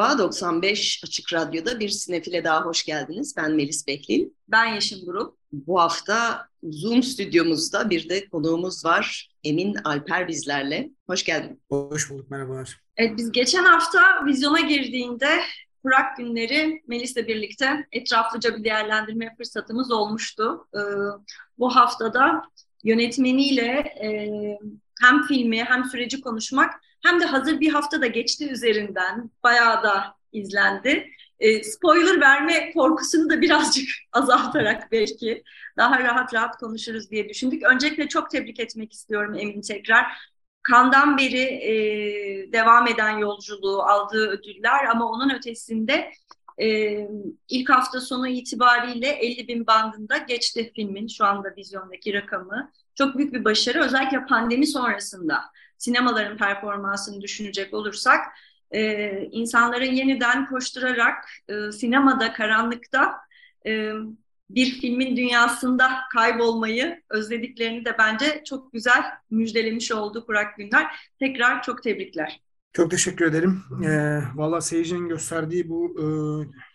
Merhaba, 95 Açık Radyo'da bir sinefile daha hoş geldiniz. Ben Melis Behlil. Ben Yeşim Grup. Bu hafta Zoom stüdyomuzda bir de konuğumuz var. Emin Alper bizlerle. Hoş geldin. Hoş bulduk, merhabalar. Evet, biz geçen hafta vizyona girdiğinde Kurak günleri Melis'le birlikte etraflıca bir değerlendirme fırsatımız olmuştu. Ee, bu haftada yönetmeniyle e, hem filmi hem süreci konuşmak hem de hazır bir hafta da geçti üzerinden. Bayağı da izlendi. E, spoiler verme korkusunu da birazcık azaltarak belki daha rahat rahat konuşuruz diye düşündük. Öncelikle çok tebrik etmek istiyorum Emin tekrar. Kandan beri e, devam eden yolculuğu, aldığı ödüller ama onun ötesinde e, ilk hafta sonu itibariyle 50 bin bandında geçti filmin şu anda vizyondaki rakamı. Çok büyük bir başarı özellikle pandemi sonrasında sinemaların performansını düşünecek olursak e, insanların yeniden koşturarak e, sinemada, karanlıkta e, bir filmin dünyasında kaybolmayı özlediklerini de bence çok güzel müjdelemiş oldu Kurak Günler. Tekrar çok tebrikler. Çok teşekkür ederim. E, Valla seyircinin gösterdiği bu e,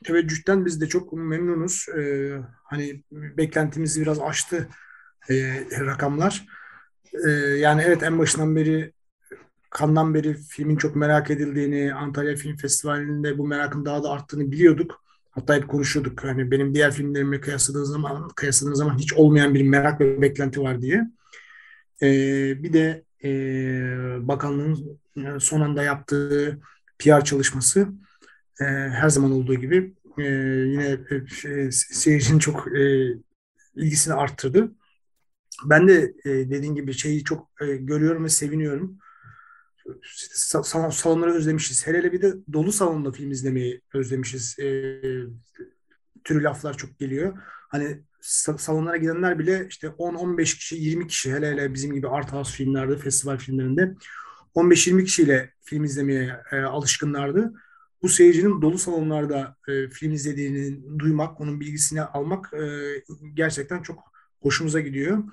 teveccühten biz de çok memnunuz. E, hani beklentimizi biraz aştı e, rakamlar. E, yani evet en başından beri Kandan beri filmin çok merak edildiğini, Antalya Film Festivali'nde bu merakın daha da arttığını biliyorduk. Hatta hep konuşuyorduk. Hani benim diğer filmlerimle kıyasladığım zaman, kıyasladığım zaman hiç olmayan bir merak ve beklenti var diye. Ee, bir de e, bakanlığın son anda yaptığı PR çalışması e, her zaman olduğu gibi e, yine e, seyircinin çok e, ilgisini arttırdı. Ben de e, dediğin gibi şeyi çok e, görüyorum ve seviniyorum salon, salonları özlemişiz. Hele hele bir de dolu salonda film izlemeyi özlemişiz. E, türü laflar çok geliyor. Hani salonlara gidenler bile işte 10-15 kişi, 20 kişi hele hele bizim gibi art house filmlerde, festival filmlerinde 15-20 kişiyle film izlemeye e, alışkınlardı. Bu seyircinin dolu salonlarda e, film izlediğini duymak, onun bilgisini almak e, gerçekten çok hoşumuza gidiyor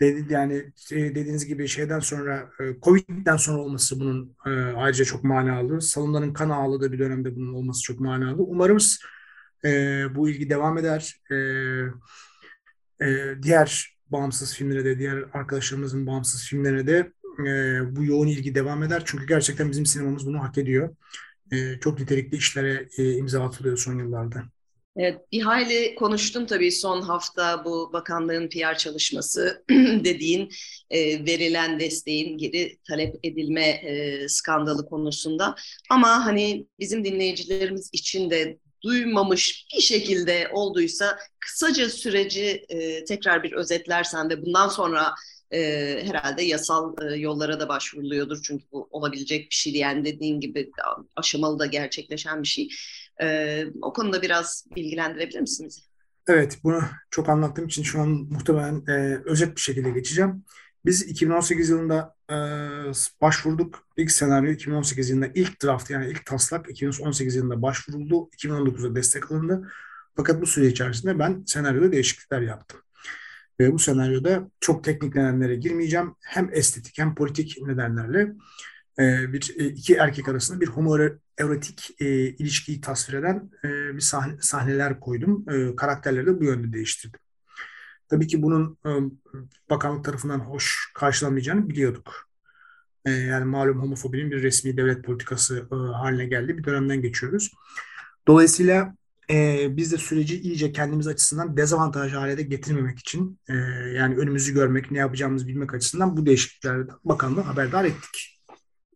dedi yani şey, dediğiniz gibi şeyden sonra e, Covid'den sonra olması bunun e, ayrıca çok manalı. Salonların kan ağladığı bir dönemde bunun olması çok manalı. Umarız e, bu ilgi devam eder. diğer bağımsız filmlere de, diğer arkadaşlarımızın bağımsız filmlerine de bu yoğun ilgi devam eder. Çünkü gerçekten bizim sinemamız bunu hak ediyor. çok nitelikli işlere imza atılıyor son yıllarda. Evet, bir hayli konuştun tabii son hafta bu bakanlığın PR çalışması dediğin e, verilen desteğin geri talep edilme e, skandalı konusunda. Ama hani bizim dinleyicilerimiz için de duymamış bir şekilde olduysa kısaca süreci e, tekrar bir özetlersen ve bundan sonra e, herhalde yasal e, yollara da başvuruluyordur. Çünkü bu olabilecek bir şey yani dediğin gibi aşamalı da gerçekleşen bir şey. E, o konuda biraz bilgilendirebilir misiniz? Evet, bunu çok anlattığım için şu an muhtemelen e, özet bir şekilde geçeceğim. Biz 2018 yılında e, başvurduk. İlk senaryo 2018 yılında ilk draft yani ilk taslak 2018 yılında başvuruldu. 2019'da destek alındı. Fakat bu süre içerisinde ben senaryoda değişiklikler yaptım. Ve bu senaryoda çok teknik nedenlere girmeyeceğim. Hem estetik hem politik nedenlerle e, bir e, iki erkek arasında bir homoerotik e, ilişkiyi tasvir eden e, bir sahne, sahneler koydum. E, karakterleri de bu yönde değiştirdim. Tabii ki bunun e, bakanlık tarafından hoş karşılanmayacağını biliyorduk. E, yani malum homofobinin bir resmi devlet politikası e, haline geldi. Bir dönemden geçiyoruz. Dolayısıyla e, biz de süreci iyice kendimiz açısından dezavantaj hale de getirmemek için e, yani önümüzü görmek, ne yapacağımızı bilmek açısından bu değişikliklerden bakanlığı haberdar ettik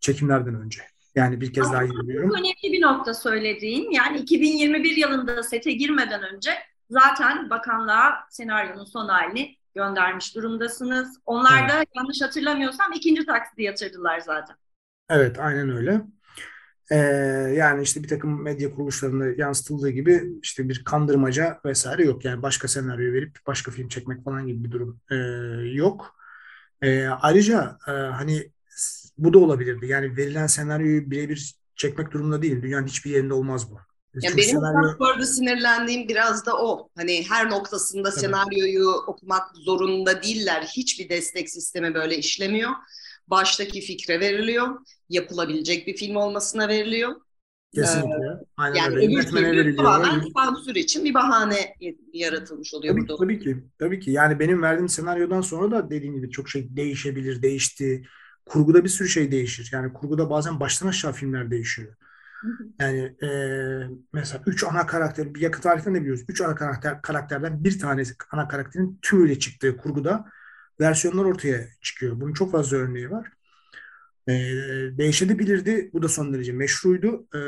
çekimlerden önce. Yani bir kez Ama daha yürüyorum. Önemli bir nokta söylediğin. Yani 2021 yılında sete girmeden önce zaten bakanlığa senaryonun son halini göndermiş durumdasınız. Onlar evet. da yanlış hatırlamıyorsam ikinci taksidi yatırdılar zaten. Evet aynen öyle. Ee, yani işte bir takım medya kuruluşlarında yansıtıldığı gibi işte bir kandırmaca vesaire yok. Yani başka senaryo verip başka film çekmek falan gibi bir durum e, yok. E, ayrıca e, hani bu da olabilirdi. Yani verilen senaryoyu birebir çekmek durumunda değil. Dünyanın hiçbir yerinde olmaz bu. Ya benim senaryo... bu arada sinirlendiğim biraz da o. Hani her noktasında evet. senaryoyu okumak zorunda değiller. Hiçbir destek sistemi böyle işlemiyor. Baştaki fikre veriliyor. Yapılabilecek bir film olmasına veriliyor. Kesinlikle. Ee, Aynen yani öyle. öbür türlü tamamen sansür için bir bahane yaratılmış oluyor tabii, burada. Tabii ki. Tabii ki. Yani benim verdiğim senaryodan sonra da dediğim gibi çok şey değişebilir, değişti. Kurguda bir sürü şey değişir. Yani kurguda bazen baştan aşağı filmler değişiyor. Yani e, mesela üç ana karakter, bir yakın tarihten de biliyoruz. Üç ana karakter karakterden bir tanesi ana karakterin tümüyle çıktığı kurguda versiyonlar ortaya çıkıyor. Bunun çok fazla örneği var. E, değişebilirdi. Bu da son derece meşruydu. E,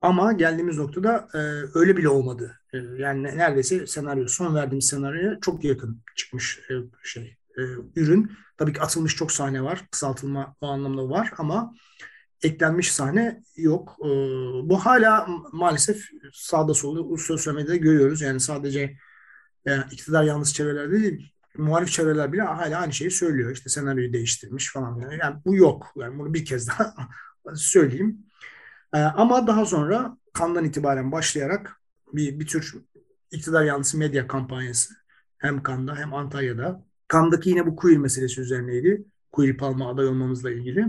ama geldiğimiz noktada e, öyle bile olmadı. E, yani neredeyse senaryo, son verdiğimiz senaryoya çok yakın çıkmış e, şey e, ürün. Tabii ki atılmış çok sahne var. Kısaltılma o anlamda var ama eklenmiş sahne yok. E, bu hala maalesef sağda solda sosyal medyada görüyoruz. Yani sadece e, iktidar yalnız çevrelerde değil, muhalif çevreler bile hala aynı şeyi söylüyor. İşte senaryoyu değiştirmiş falan. Yani, yani bu yok. Yani bunu bir kez daha söyleyeyim. E, ama daha sonra kandan itibaren başlayarak bir, bir tür iktidar yanlısı medya kampanyası hem Kanda hem Antalya'da. Kandaki yine bu queer meselesi üzerineydi. Queer Palma aday olmamızla ilgili.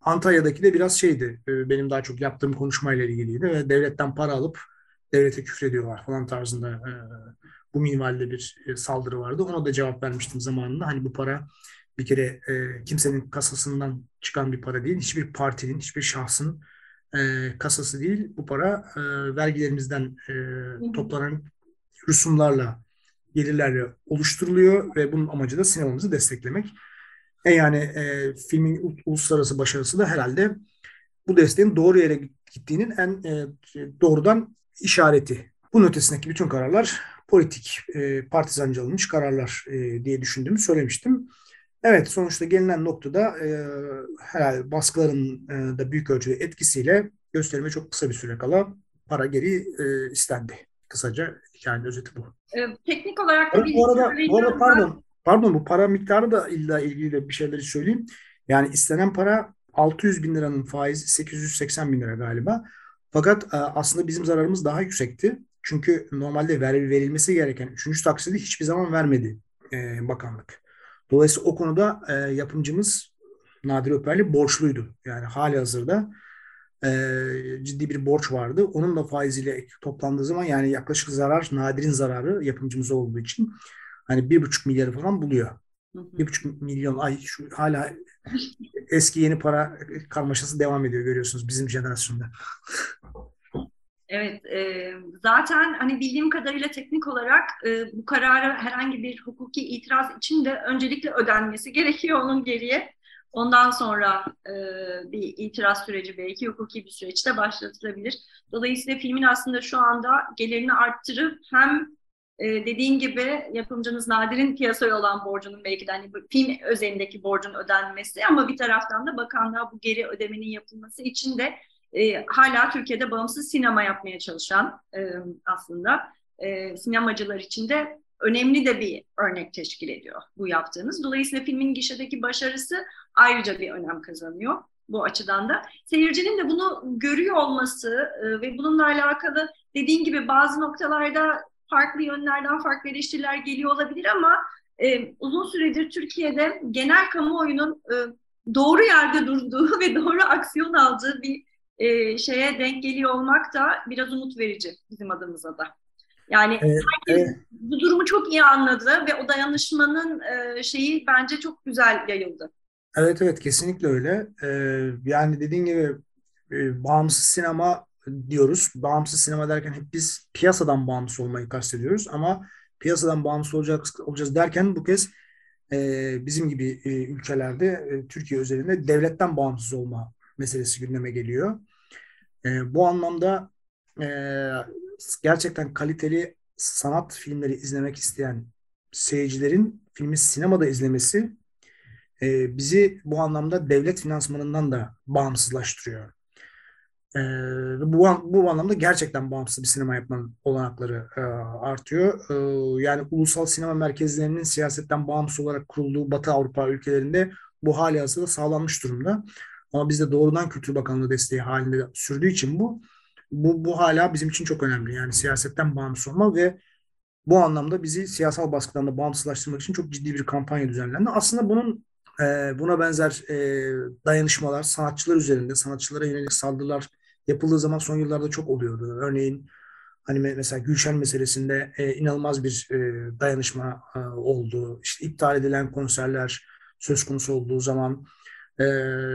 Antalya'daki de biraz şeydi. E, benim daha çok yaptığım konuşmayla ilgiliydi ve devletten para alıp devlete küfrediyorlar falan tarzında e, bu minvalde bir e, saldırı vardı. Ona da cevap vermiştim zamanında. Hani bu para bir kere kimsenin kasasından çıkan bir para değil. Hiçbir partinin, hiçbir şahsın e, kasası değil. Bu para e, vergilerimizden e, toplanan rüsumlarla, gelirlerle oluşturuluyor ve bunun amacı da sinemamızı desteklemek. E yani e, filmin uluslararası başarısı da herhalde bu desteğin doğru yere gittiğinin en e, doğrudan işareti. Bunun ötesindeki bütün kararlar politik, e, partizanca alınmış kararlar e, diye düşündüğümü söylemiştim. Evet sonuçta gelinen noktada e, herhalde baskıların e, da büyük ölçüde etkisiyle gösterime çok kısa bir süre kala para geri e, istendi. Kısaca hikayenin özeti bu. E, teknik olarak da bir bu arada, bu arada pardon, pardon bu para miktarı da illa ilgili bir şeyleri söyleyeyim. Yani istenen para 600 bin liranın faizi 880 bin lira galiba. Fakat e, aslında bizim zararımız daha yüksekti. Çünkü normalde ver, verilmesi gereken 3. taksidi hiçbir zaman vermedi e, bakanlık. Dolayısıyla o konuda e, yapımcımız Nadir Öperli borçluydu. Yani hali hazırda e, ciddi bir borç vardı. Onun da faiziyle toplandığı zaman yani yaklaşık zarar, Nadir'in zararı yapımcımız olduğu için hani bir buçuk milyarı falan buluyor. Bir buçuk milyon ay şu hala eski yeni para karmaşası devam ediyor görüyorsunuz bizim jenerasyonda. Evet, e, zaten hani bildiğim kadarıyla teknik olarak e, bu karara herhangi bir hukuki itiraz için de öncelikle ödenmesi gerekiyor onun geriye. Ondan sonra e, bir itiraz süreci belki hukuki bir süreçte başlatılabilir. Dolayısıyla filmin aslında şu anda gelirini arttırıp hem e, dediğin gibi yapımcınız Nadir'in piyasaya olan borcunun belki de hani film özelindeki borcun ödenmesi ama bir taraftan da bakanlığa bu geri ödemenin yapılması için de e, hala Türkiye'de bağımsız sinema yapmaya çalışan e, aslında e, sinemacılar için de önemli de bir örnek teşkil ediyor bu yaptığınız. Dolayısıyla filmin gişedeki başarısı ayrıca bir önem kazanıyor bu açıdan da. Seyircinin de bunu görüyor olması e, ve bununla alakalı dediğin gibi bazı noktalarda farklı yönlerden farklı eleştiriler geliyor olabilir ama e, uzun süredir Türkiye'de genel kamuoyunun e, doğru yerde durduğu ve doğru aksiyon aldığı bir e, şeye denk geliyor olmak da biraz umut verici bizim adımıza da. Yani evet, herkes evet. bu durumu çok iyi anladı ve o dayanışmanın e, şeyi bence çok güzel yayıldı. Evet evet kesinlikle öyle. Ee, yani dediğin gibi e, bağımsız sinema diyoruz. Bağımsız sinema derken hep biz piyasadan bağımsız olmayı kastediyoruz ama piyasadan bağımsız olacağız, olacağız derken bu kez e, bizim gibi e, ülkelerde e, Türkiye özelinde devletten bağımsız olma meselesi gündeme geliyor. E, bu anlamda e, gerçekten kaliteli sanat filmleri izlemek isteyen seyircilerin filmi sinemada izlemesi e, bizi bu anlamda devlet finansmanından da bağımsızlaştırıyor. E, bu, bu anlamda gerçekten bağımsız bir sinema yapmanın olanakları e, artıyor. E, yani ulusal sinema merkezlerinin siyasetten bağımsız olarak kurulduğu Batı Avrupa ülkelerinde bu hali hazırda sağlanmış durumda. Ama bizde doğrudan Kültür Bakanlığı desteği halinde sürdüğü için bu bu, bu hala bizim için çok önemli. Yani siyasetten bağımsız olma ve bu anlamda bizi siyasal baskıdan da bağımsızlaştırmak için çok ciddi bir kampanya düzenlendi. Aslında bunun e, buna benzer e, dayanışmalar sanatçılar üzerinde, sanatçılara yönelik saldırılar yapıldığı zaman son yıllarda çok oluyordu. Örneğin hani mesela Gülşen meselesinde e, inanılmaz bir e, dayanışma oldu. İşte iptal edilen konserler söz konusu olduğu zaman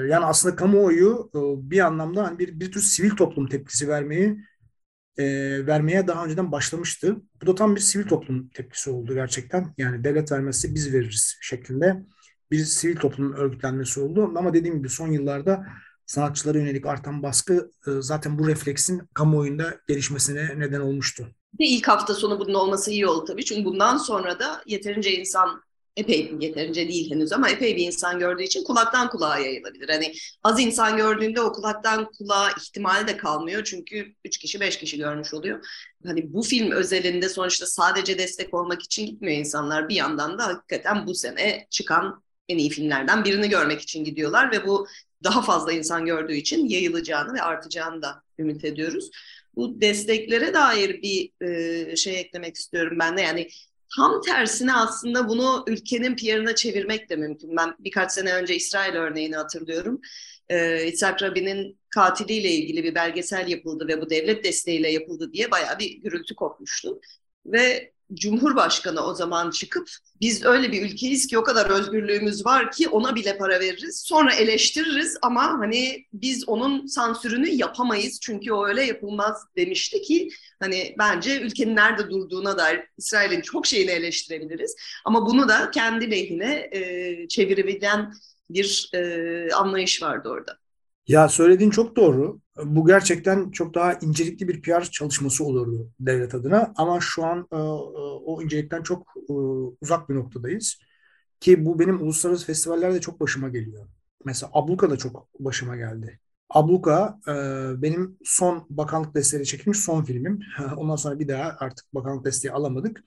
yani aslında kamuoyu bir anlamda hani bir bir tür sivil toplum tepkisi vermeyi vermeye daha önceden başlamıştı. Bu da tam bir sivil toplum tepkisi oldu gerçekten. Yani devlet vermezse biz veririz şeklinde bir sivil toplum örgütlenmesi oldu. Ama dediğim gibi son yıllarda sanatçılara yönelik artan baskı e, zaten bu refleksin kamuoyunda gelişmesine neden olmuştu. Ve ilk hafta sonu bunun olması iyi oldu tabii. Çünkü bundan sonra da yeterince insan epey yeterince değil henüz ama epey bir insan gördüğü için kulaktan kulağa yayılabilir. Hani az insan gördüğünde o kulaktan kulağa ihtimali de kalmıyor. Çünkü üç kişi beş kişi görmüş oluyor. Hani bu film özelinde sonuçta sadece destek olmak için gitmiyor insanlar. Bir yandan da hakikaten bu sene çıkan en iyi filmlerden birini görmek için gidiyorlar ve bu daha fazla insan gördüğü için yayılacağını ve artacağını da ümit ediyoruz. Bu desteklere dair bir e, şey eklemek istiyorum ben de. Yani tam tersine aslında bunu ülkenin PR'ına çevirmek de mümkün. Ben birkaç sene önce İsrail örneğini hatırlıyorum. Ee, İshak Rabin'in katiliyle ilgili bir belgesel yapıldı ve bu devlet desteğiyle yapıldı diye bayağı bir gürültü kopmuştu. Ve Cumhurbaşkanı o zaman çıkıp biz öyle bir ülkeyiz ki o kadar özgürlüğümüz var ki ona bile para veririz. Sonra eleştiririz ama hani biz onun sansürünü yapamayız çünkü o öyle yapılmaz demişti ki hani bence ülkenin nerede durduğuna dair İsrail'in çok şeyini eleştirebiliriz. Ama bunu da kendi lehine e, çevirebilen bir e, anlayış vardı orada. Ya söylediğin çok doğru. Bu gerçekten çok daha incelikli bir PR çalışması olurdu devlet adına. Ama şu an e, e, o incelikten çok e, uzak bir noktadayız. Ki bu benim uluslararası festivallerde çok başıma geliyor. Mesela Abluka da çok başıma geldi. Abluka benim son bakanlık desteğiyle çekilmiş son filmim. Ondan sonra bir daha artık bakanlık desteği alamadık.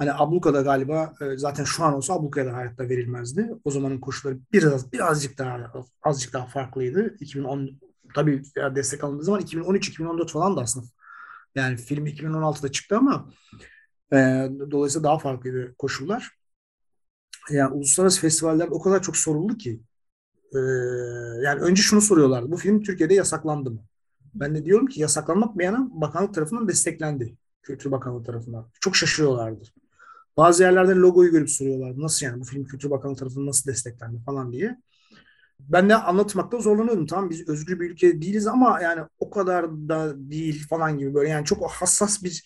Hani ablukada galiba e, zaten şu an olsa ablukaya da hayatta verilmezdi. O zamanın koşulları biraz birazcık daha azıcık daha farklıydı. 2010 tabii destek alındığı zaman 2013-2014 falan da aslında. Yani film 2016'da çıktı ama e, dolayısıyla daha farklıydı koşullar. Yani uluslararası festivaller o kadar çok soruldu ki e, yani önce şunu soruyorlardı. Bu film Türkiye'de yasaklandı mı? Ben de diyorum ki yasaklanmak bir yana bakanlık tarafından desteklendi. Kültür Bakanlığı tarafından. Çok şaşırıyorlardı. Bazı yerlerde logoyu görüp soruyorlar. Nasıl yani bu film Kültür Bakanlığı tarafından nasıl desteklendi falan diye. Ben de anlatmakta zorlanıyordum. Tamam biz özgür bir ülke değiliz ama yani o kadar da değil falan gibi böyle yani çok hassas bir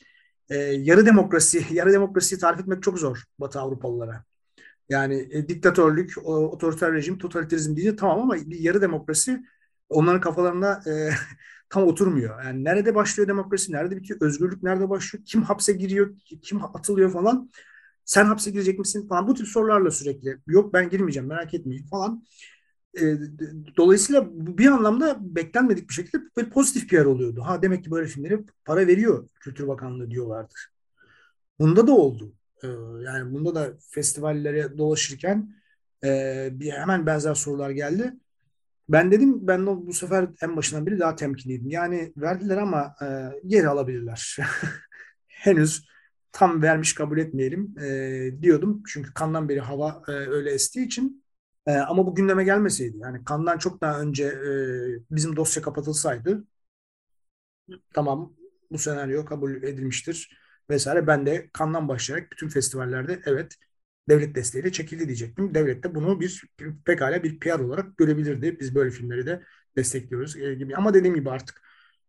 e, yarı demokrasi, yarı demokrasiyi tarif etmek çok zor Batı Avrupalılara. Yani e, diktatörlük, o, otoriter rejim, totalitarizm diye tamam ama bir yarı demokrasi onların kafalarında e, tam oturmuyor. Yani nerede başlıyor demokrasi, nerede bitiyor, özgürlük nerede başlıyor, kim hapse giriyor, kim atılıyor falan sen hapse girecek misin falan bu tip sorularla sürekli yok ben girmeyeceğim merak etmeyin falan. E, dolayısıyla bir anlamda beklenmedik bir şekilde böyle pozitif PR oluyordu. Ha demek ki böyle filmlere para veriyor Kültür Bakanlığı diyorlardır. Bunda da oldu. E, yani bunda da festivallere dolaşırken e, bir hemen benzer sorular geldi. Ben dedim ben de bu sefer en başından beri daha temkinliydim. Yani verdiler ama e, geri alabilirler. Henüz tam vermiş kabul etmeyelim e, diyordum. Çünkü kandan beri hava e, öyle estiği için. E, ama bu gündeme gelmeseydi yani kandan çok daha önce e, bizim dosya kapatılsaydı tamam bu senaryo kabul edilmiştir vesaire. Ben de kandan başlayarak bütün festivallerde evet devlet desteğiyle çekildi diyecektim. Devlet de bunu bir pekala bir PR olarak görebilirdi. Biz böyle filmleri de destekliyoruz e, gibi. Ama dediğim gibi artık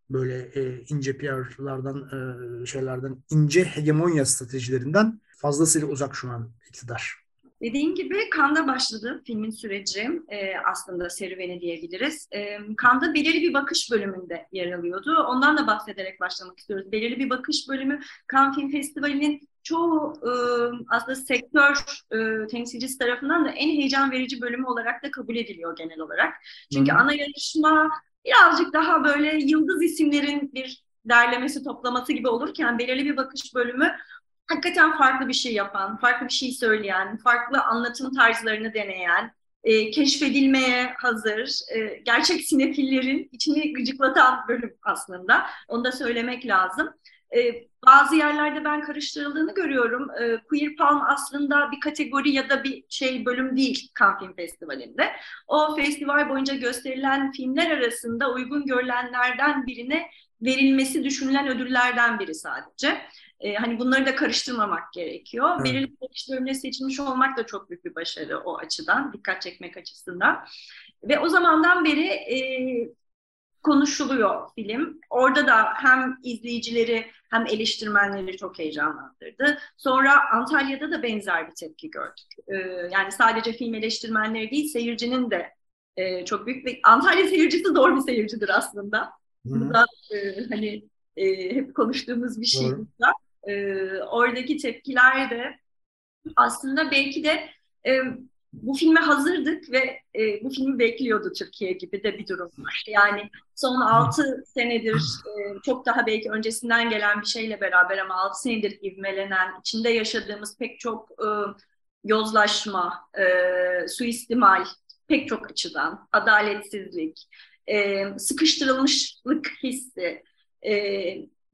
böyle e, ince PR'lardan e, şeylerden ince hegemonya stratejilerinden fazlasıyla uzak şu an iktidar. Dediğim gibi Kanda başladı filmin süreci e, aslında serüveni diyebiliriz. E, Kanda belirli bir bakış bölümünde yer alıyordu. Ondan da bahsederek başlamak istiyoruz. Belirli bir bakış bölümü Cannes Film Festivali'nin çoğu e, aslında sektör e, temsilcisi tarafından da en heyecan verici bölümü olarak da kabul ediliyor genel olarak. Çünkü Hı-hı. ana yarışma birazcık daha böyle yıldız isimlerin bir derlemesi toplaması gibi olurken belirli bir bakış bölümü hakikaten farklı bir şey yapan, farklı bir şey söyleyen, farklı anlatım tarzlarını deneyen, e, keşfedilmeye hazır, e, gerçek sinefillerin içini gıcıklatan bölüm aslında. Onu da söylemek lazım. E, bazı yerlerde ben karıştırıldığını görüyorum. E, Queer Palm aslında bir kategori ya da bir şey bölüm değil Cannes Film Festivali'nde. O festival boyunca gösterilen filmler arasında uygun görülenlerden birine verilmesi düşünülen ödüllerden biri sadece. E, hani bunları da karıştırmamak gerekiyor. Evet. Belirli bir bölümüne seçilmiş olmak da çok büyük bir başarı o açıdan, dikkat çekmek açısından. Ve o zamandan beri e, konuşuluyor film. Orada da hem izleyicileri hem eleştirmenleri çok heyecanlandırdı. Sonra Antalya'da da benzer bir tepki gördük. Ee, yani sadece film eleştirmenleri değil, seyircinin de e, çok büyük bir... Antalya seyircisi zor bir seyircidir aslında. Bu da e, hani e, hep konuştuğumuz bir şey. E, oradaki tepkiler de aslında belki de e, bu filme hazırdık ve e, bu filmi bekliyordu Türkiye gibi de bir durum var. Yani son 6 senedir e, çok daha belki öncesinden gelen bir şeyle beraber ama 6 senedir ivmelenen, içinde yaşadığımız pek çok e, yozlaşma, e, suistimal pek çok açıdan, adaletsizlik, e, sıkıştırılmışlık hissi, e,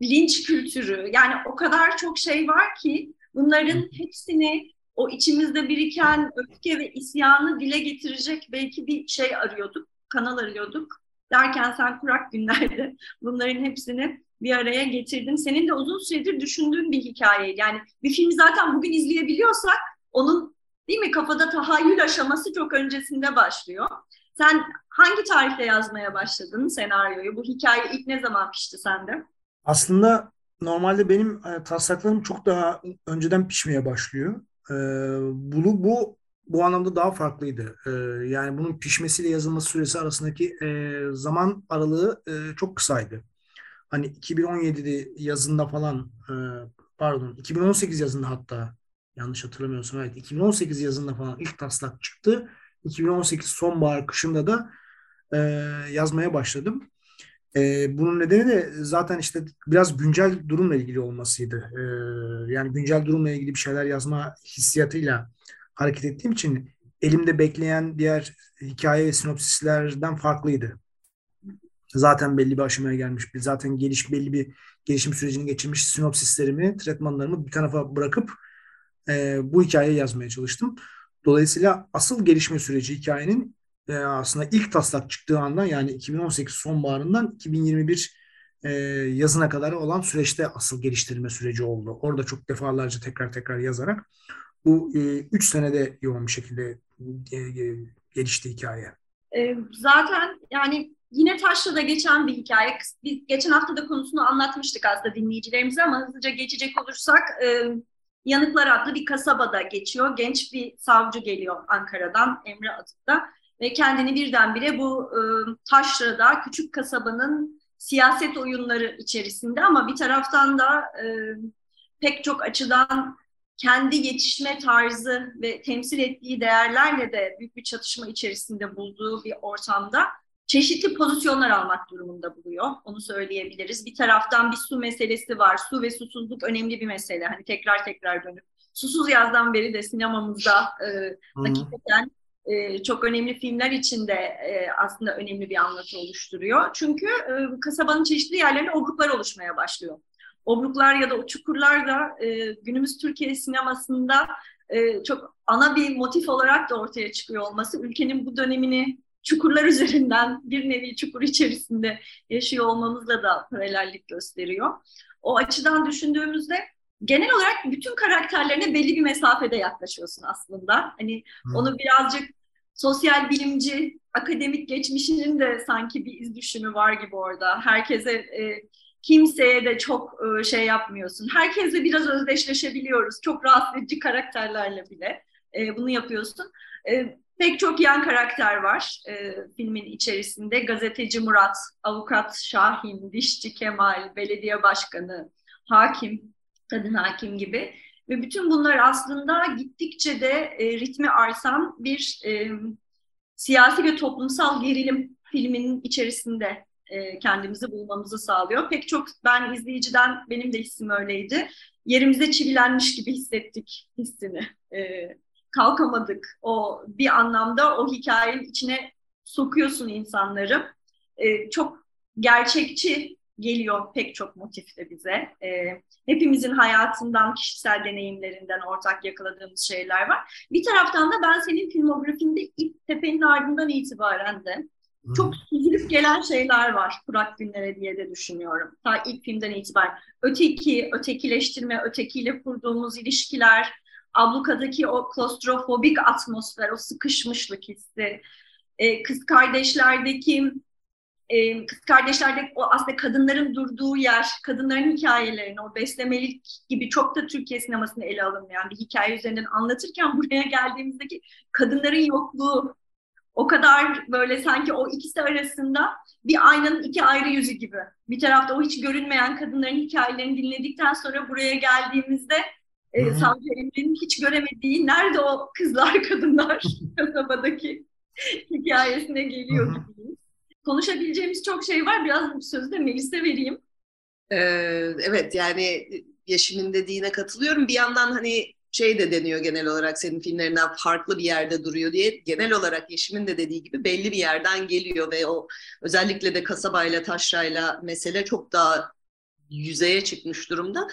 linç kültürü yani o kadar çok şey var ki bunların hepsini o içimizde biriken öfke ve isyanı dile getirecek belki bir şey arıyorduk, kanal arıyorduk. Derken sen kurak günlerde bunların hepsini bir araya getirdin. Senin de uzun süredir düşündüğün bir hikaye. Yani bir filmi zaten bugün izleyebiliyorsak onun değil mi kafada tahayyül aşaması çok öncesinde başlıyor. Sen hangi tarihte yazmaya başladın senaryoyu? Bu hikaye ilk ne zaman pişti sende? Aslında normalde benim e, taslaklarım çok daha önceden pişmeye başlıyor. E, bunu bu bu anlamda daha farklıydı. E, yani bunun pişmesiyle yazılması süresi arasındaki e, zaman aralığı e, çok kısaydı. Hani 2017'de yazında falan e, pardon 2018 yazında hatta yanlış hatırlamıyorsam evet 2018 yazında falan ilk taslak çıktı. 2018 sonbahar kışında da e, yazmaya başladım. Bunun nedeni de zaten işte biraz güncel durumla ilgili olmasıydı. Yani güncel durumla ilgili bir şeyler yazma hissiyatıyla hareket ettiğim için elimde bekleyen diğer hikaye ve sinopsislerden farklıydı. Zaten belli bir aşamaya gelmiş, bir zaten geliş belli bir gelişim sürecini geçirmiş sinopsislerimi, tretmanlarımı bir tarafa bırakıp bu hikayeyi yazmaya çalıştım. Dolayısıyla asıl gelişme süreci hikayenin e, aslında ilk taslak çıktığı andan yani 2018 sonbaharından 2021 e, yazına kadar olan süreçte asıl geliştirme süreci oldu. Orada çok defalarca tekrar tekrar yazarak bu 3 e, senede yoğun bir şekilde e, e, gelişti hikaye. E, zaten yani yine Taşra'da geçen bir hikaye. Biz geçen hafta da konusunu anlatmıştık aslında dinleyicilerimize ama hızlıca geçecek olursak e, Yanıklar adlı bir kasabada geçiyor. Genç bir savcı geliyor Ankara'dan Emre adında ve kendini birdenbire bu e, Taşra'da küçük kasabanın siyaset oyunları içerisinde ama bir taraftan da e, pek çok açıdan kendi yetişme tarzı ve temsil ettiği değerlerle de büyük bir çatışma içerisinde bulduğu bir ortamda çeşitli pozisyonlar almak durumunda buluyor. Onu söyleyebiliriz. Bir taraftan bir su meselesi var. Su ve susuzluk önemli bir mesele. Hani tekrar tekrar dönüp susuz yazdan beri de sinemamızda e, hakikaten e, çok önemli filmler içinde e, aslında önemli bir anlatı oluşturuyor. Çünkü e, kasabanın çeşitli yerlerinde obruklar oluşmaya başlıyor. Obruklar ya da o çukurlar da e, günümüz Türkiye sinemasında e, çok ana bir motif olarak da ortaya çıkıyor olması ülkenin bu dönemini çukurlar üzerinden bir nevi çukur içerisinde yaşıyor olmamızla da paralellik gösteriyor. O açıdan düşündüğümüzde genel olarak bütün karakterlerine belli bir mesafede yaklaşıyorsun aslında. Hani hmm. onu birazcık sosyal bilimci, akademik geçmişinin de sanki bir iz düşümü var gibi orada. Herkese e, kimseye de çok e, şey yapmıyorsun. Herkesle biraz özdeşleşebiliyoruz. Çok rahatsız edici karakterlerle bile e, bunu yapıyorsun. E, pek çok yan karakter var e, filmin içerisinde. Gazeteci Murat, avukat Şahin, dişçi Kemal, belediye başkanı, hakim, kadın hakim gibi. Ve bütün bunlar aslında gittikçe de e, ritmi artan bir e, siyasi ve toplumsal gerilim filminin içerisinde e, kendimizi bulmamızı sağlıyor. Pek çok ben izleyiciden benim de hissim öyleydi. Yerimize çivilenmiş gibi hissettik hissini. E, kalkamadık. O bir anlamda o hikayenin içine sokuyorsun insanları. E, çok gerçekçi geliyor pek çok motifte bize. E, hepimizin hayatından, kişisel deneyimlerinden ortak yakaladığımız şeyler var. Bir taraftan da ben senin filmografinde ilk tepenin ardından itibaren de çok süzülüp gelen şeyler var Kurak Günlere diye de düşünüyorum. Ta ilk filmden itibaren. Öteki, ötekileştirme, ötekiyle kurduğumuz ilişkiler, ablukadaki o klostrofobik atmosfer, o sıkışmışlık hissi, e, kız kardeşlerdeki e, kız kardeşlerde o aslında kadınların durduğu yer, kadınların hikayelerini, o beslemelik gibi çok da Türkiye sinemasında ele alınmayan bir hikaye üzerinden anlatırken buraya geldiğimizdeki kadınların yokluğu o kadar böyle sanki o ikisi arasında bir aynanın iki ayrı yüzü gibi. Bir tarafta o hiç görünmeyen kadınların hikayelerini dinledikten sonra buraya geldiğimizde e, Savcı Emre'nin hiç göremediği nerede o kızlar kadınlar kasabadaki hikayesine geliyor gibi. Konuşabileceğimiz çok şey var. Biraz sözü de Melis'e vereyim. Ee, evet yani Yeşim'in dediğine katılıyorum. Bir yandan hani şey de deniyor genel olarak senin filmlerinden farklı bir yerde duruyor diye. Genel olarak Yeşim'in de dediği gibi belli bir yerden geliyor ve o özellikle de kasabayla taşrayla mesele çok daha yüzeye çıkmış durumda.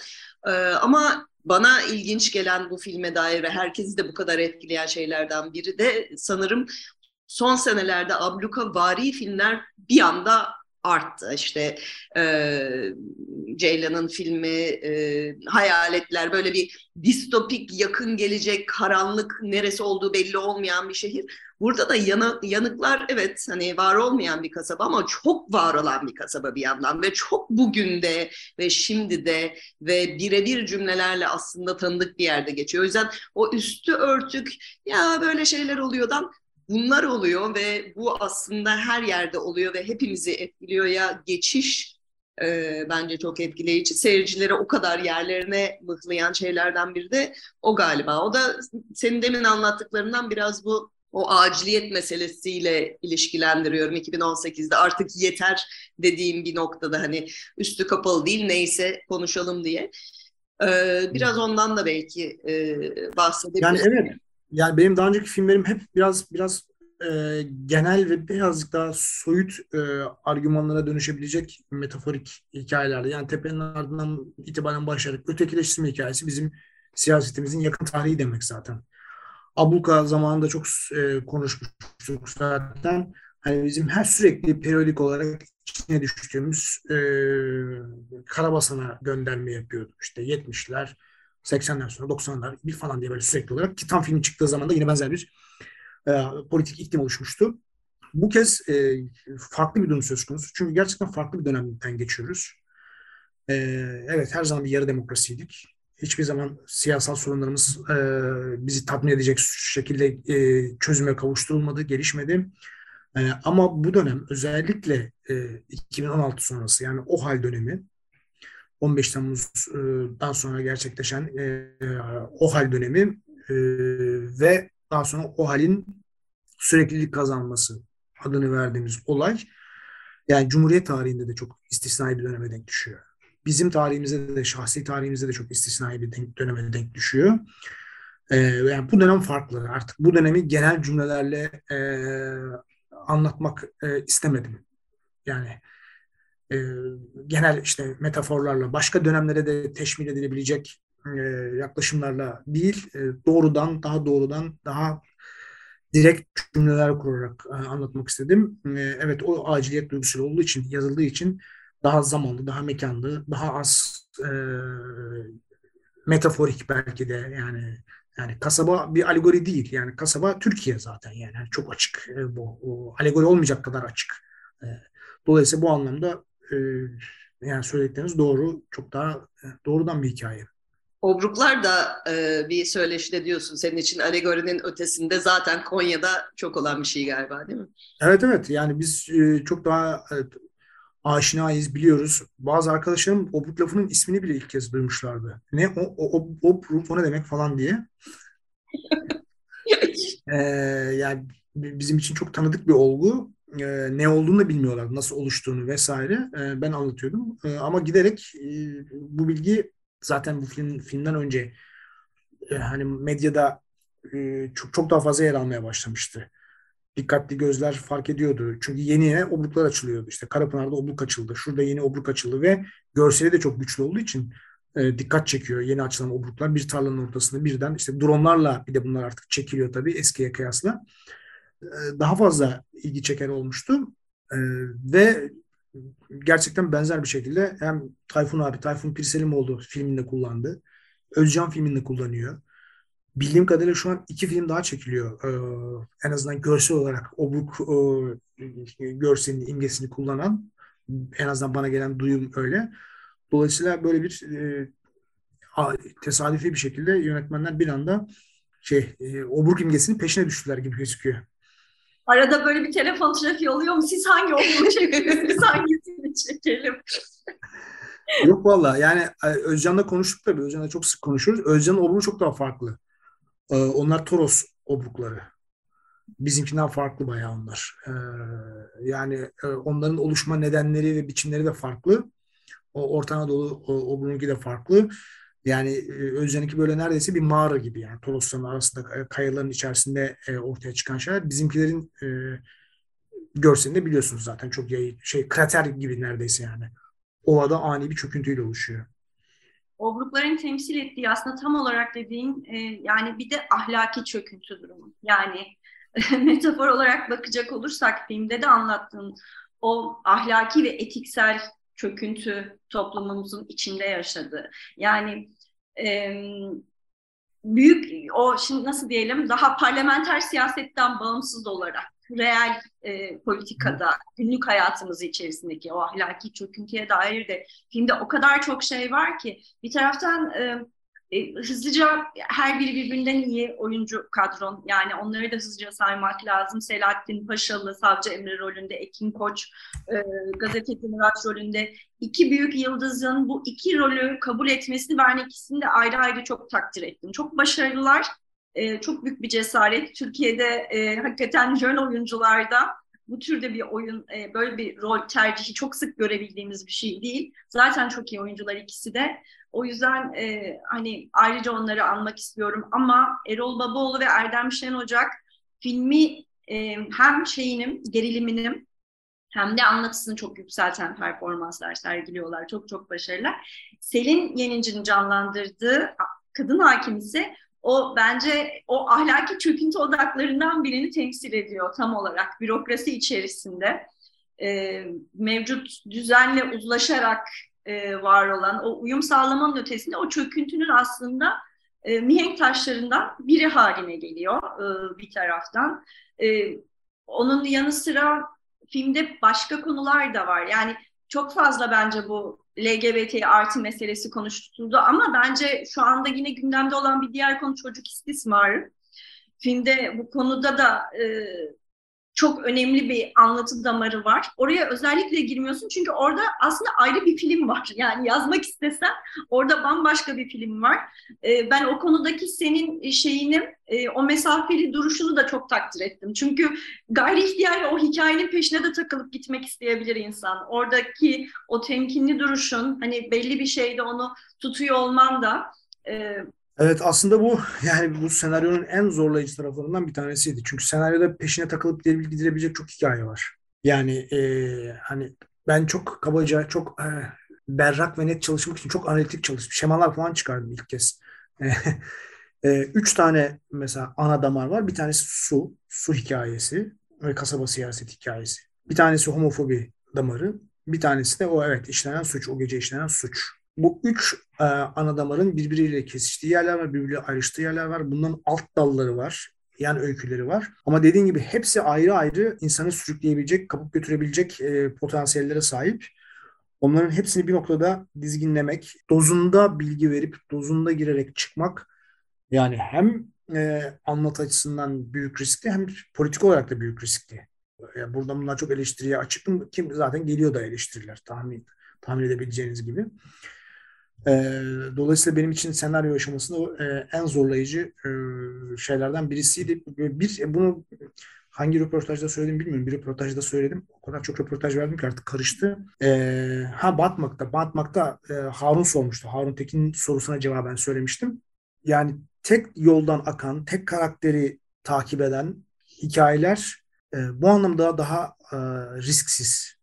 Ee, ama bana ilginç gelen bu filme dair ve herkesi de bu kadar etkileyen şeylerden biri de sanırım son senelerde abluka vari filmler bir anda arttı. İşte e, Ceylan'ın filmi, e, Hayaletler böyle bir distopik, yakın gelecek, karanlık, neresi olduğu belli olmayan bir şehir. Burada da yanı, yanıklar evet hani var olmayan bir kasaba ama çok var olan bir kasaba bir yandan ve çok bugün de ve şimdi de ve birebir cümlelerle aslında tanıdık bir yerde geçiyor. O yüzden o üstü örtük ya böyle şeyler oluyordan bunlar oluyor ve bu aslında her yerde oluyor ve hepimizi etkiliyor ya geçiş e, bence çok etkileyici. Seyircileri o kadar yerlerine mıhlayan şeylerden biri de o galiba. O da senin demin anlattıklarından biraz bu o aciliyet meselesiyle ilişkilendiriyorum 2018'de artık yeter dediğim bir noktada hani üstü kapalı değil neyse konuşalım diye. Ee, biraz ondan da belki e, bahsedebiliriz. Yani evet yani benim daha önceki filmlerim hep biraz biraz e, genel ve birazcık daha soyut e, argümanlara dönüşebilecek metaforik hikayelerdi. Yani tepenin ardından itibaren başlayarak ötekileştirme hikayesi bizim siyasetimizin yakın tarihi demek zaten. Abuka zamanında çok e, konuşmuştuk zaten. Hani bizim her sürekli periyodik olarak içine düştüğümüz e, Karabasan'a gönderme yapıyordu. İşte 70'ler, 80'ler sonra 90'lar bir falan diye böyle sürekli olarak ki tam filmin çıktığı zaman da yine benzer bir e, politik iklim oluşmuştu. Bu kez e, farklı bir durum söz konusu. Çünkü gerçekten farklı bir dönemden geçiyoruz. E, evet her zaman bir yarı demokrasiydik. Hiçbir zaman siyasal sorunlarımız e, bizi tatmin edecek şekilde e, çözüme kavuşturulmadı, gelişmedi. E, ama bu dönem özellikle e, 2016 sonrası yani o hal dönemi 15 Temmuz'dan sonra gerçekleşen e, o hal dönemi e, ve daha sonra o halin süreklilik kazanması adını verdiğimiz olay yani Cumhuriyet tarihinde de çok istisnai bir döneme denk düşüyor. Bizim tarihimizde de şahsi tarihimizde de çok istisnai bir denk, döneme denk düşüyor. Ee, yani bu dönem farklı. Artık bu dönemi genel cümlelerle e, anlatmak e, istemedim. Yani e, genel işte metaforlarla başka dönemlere de teşmil edilebilecek e, yaklaşımlarla değil, e, doğrudan, daha doğrudan, daha direkt cümleler kurarak anlatmak istedim. Evet o aciliyet duygusuyla olduğu için, yazıldığı için daha zamanlı, daha mekanlı, daha az e, metaforik belki de yani yani kasaba bir alegori değil. Yani kasaba Türkiye zaten yani, yani çok açık e, bu. O, alegori olmayacak kadar açık. E, dolayısıyla bu anlamda e, yani söyledikleriniz doğru. Çok daha e, doğrudan bir hikaye. Obruklar da e, bir söyleşide diyorsun senin için alegorinin ötesinde zaten Konya'da çok olan bir şey galiba değil mi? Evet evet yani biz e, çok daha evet, aşinayız biliyoruz. Bazı arkadaşlarım obruk lafının ismini bile ilk kez duymuşlardı. Ne o, o, o obruk o ne demek falan diye. ee, yani bizim için çok tanıdık bir olgu. E, ne olduğunu da bilmiyorlar, nasıl oluştuğunu vesaire. E, ben anlatıyordum. E, ama giderek e, bu bilgi zaten bu film filmden önce e, hani medyada e, çok çok daha fazla yer almaya başlamıştı. Dikkatli gözler fark ediyordu. Çünkü yeni obruklar açılıyordu. İşte Karapınar'da obruk açıldı. Şurada yeni obruk açıldı ve görseli de çok güçlü olduğu için e, dikkat çekiyor yeni açılan obruklar. Bir tarlanın ortasında birden işte dronlarla bir de bunlar artık çekiliyor tabii eskiye kıyasla. E, daha fazla ilgi çeker olmuştu. E, ve gerçekten benzer bir şekilde hem Tayfun abi, Tayfun Pirselimoğlu filminde kullandı. Özcan filminde kullanıyor. Bildiğim kadarıyla şu an iki film daha çekiliyor. Ee, en azından görsel olarak obruk e, görselini, imgesini kullanan en azından bana gelen duyum öyle. Dolayısıyla böyle bir e, tesadüfi bir şekilde yönetmenler bir anda şey e, obruk imgesinin peşine düştüler gibi gözüküyor. Arada böyle bir telefon trafiği oluyor mu? Siz hangi obruğu çekiyorsunuz? hangisini çekelim? Yok valla yani e, Özcan'la konuştuk tabii. Özcan'la çok sık konuşuyoruz. Özcan'ın obruğu çok daha farklı. Ee, onlar Toros obrukları. Bizimkinden farklı bayağı onlar. Ee, yani e, onların oluşma nedenleri ve biçimleri de farklı. O Orta Anadolu obruğunki de farklı. Yani e, Özcan'ınki böyle neredeyse bir mağara gibi yani Torosların arasında kayaların içerisinde e, ortaya çıkan şeyler. Bizimkilerin e, görselinde biliyorsunuz zaten çok yayı, şey krater gibi neredeyse yani. Ovada ani bir çöküntüyle oluşuyor. Obrukların temsil ettiği aslında tam olarak dediğin e, yani bir de ahlaki çöküntü durumu. Yani metafor olarak bakacak olursak filmde de anlattığın o ahlaki ve etiksel çöküntü toplumumuzun içinde yaşadığı. Yani e, büyük o şimdi nasıl diyelim daha parlamenter siyasetten bağımsız olarak reel e, politikada, günlük hayatımız içerisindeki o ahlaki çöküntüye dair de filmde o kadar çok şey var ki bir taraftan e, e, hızlıca her biri birbirinden iyi oyuncu kadron yani onları da hızlıca saymak lazım. Selahattin Paşalı, Savcı Emre rolünde, Ekin Koç, e, gazeteci Murat rolünde iki büyük yıldızın bu iki rolü kabul etmesini ben ikisini de ayrı ayrı çok takdir ettim. Çok başarılılar, e, çok büyük bir cesaret. Türkiye'de e, hakikaten jön oyuncularda bu türde bir oyun, e, böyle bir rol tercihi çok sık görebildiğimiz bir şey değil. Zaten çok iyi oyuncular ikisi de. O yüzden e, hani ayrıca onları anmak istiyorum. Ama Erol Babaoğlu ve Erdem Şen Ocak filmi e, hem şeyinin, geriliminin hem de anlatısını çok yükselten performanslar sergiliyorlar. Çok çok başarılı. Selin Yeninci'nin canlandırdığı kadın hakim ise o bence o ahlaki çöküntü odaklarından birini temsil ediyor tam olarak bürokrasi içerisinde. E, mevcut düzenle uzlaşarak e, var olan o uyum sağlamanın ötesinde o çöküntünün aslında e, mihenk taşlarından biri haline geliyor e, bir taraftan. E, onun yanı sıra filmde başka konular da var. Yani çok fazla bence bu LGBT artı meselesi konuşuldu ama bence şu anda yine gündemde olan bir diğer konu çocuk istismarı. Filmde bu konuda da e, çok önemli bir anlatı damarı var. Oraya özellikle girmiyorsun çünkü orada aslında ayrı bir film var. Yani yazmak istesen orada bambaşka bir film var. Ee, ben o konudaki senin şeyini, e, o mesafeli duruşunu da çok takdir ettim. Çünkü gayri ihtiyar o hikayenin peşine de takılıp gitmek isteyebilir insan. Oradaki o temkinli duruşun, hani belli bir şeyde onu tutuyor olman da e, Evet aslında bu yani bu senaryonun en zorlayıcı taraflarından bir tanesiydi. Çünkü senaryoda peşine takılıp gidilebilecek çok hikaye var. Yani e, hani ben çok kabaca çok e, berrak ve net çalışmak için çok analitik çalıştım. Şemalar falan çıkardım ilk kez. e, üç tane mesela ana damar var. Bir tanesi su, su hikayesi ve kasaba siyaset hikayesi. Bir tanesi homofobi damarı. Bir tanesi de o evet işlenen suç, o gece işlenen suç bu üç e, ana damarın birbiriyle kesiştiği yerler var, birbiriyle ayrıştığı yerler var. Bunların alt dalları var, yan öyküleri var. Ama dediğin gibi hepsi ayrı ayrı insanı sürükleyebilecek, kapıp götürebilecek e, potansiyellere sahip. Onların hepsini bir noktada dizginlemek, dozunda bilgi verip dozunda girerek çıkmak yani hem e, anlat açısından büyük riskli hem politik olarak da büyük riskli. Yani burada bunlar çok eleştiriye açıktım. Kim zaten geliyor da eleştiriler tahmin tahmin edebileceğiniz gibi. E, dolayısıyla benim için senaryo aşamasında e, en zorlayıcı e, şeylerden birisiydi. Bir e, bunu hangi röportajda söyledim bilmiyorum. Bir röportajda söyledim. O kadar çok röportaj verdim ki artık karıştı. Ee, ha Batmak'ta. Batmak'ta e, Harun sormuştu. Harun Tekin'in sorusuna cevaben söylemiştim. Yani tek yoldan akan, tek karakteri takip eden hikayeler e, bu anlamda daha e, risksiz.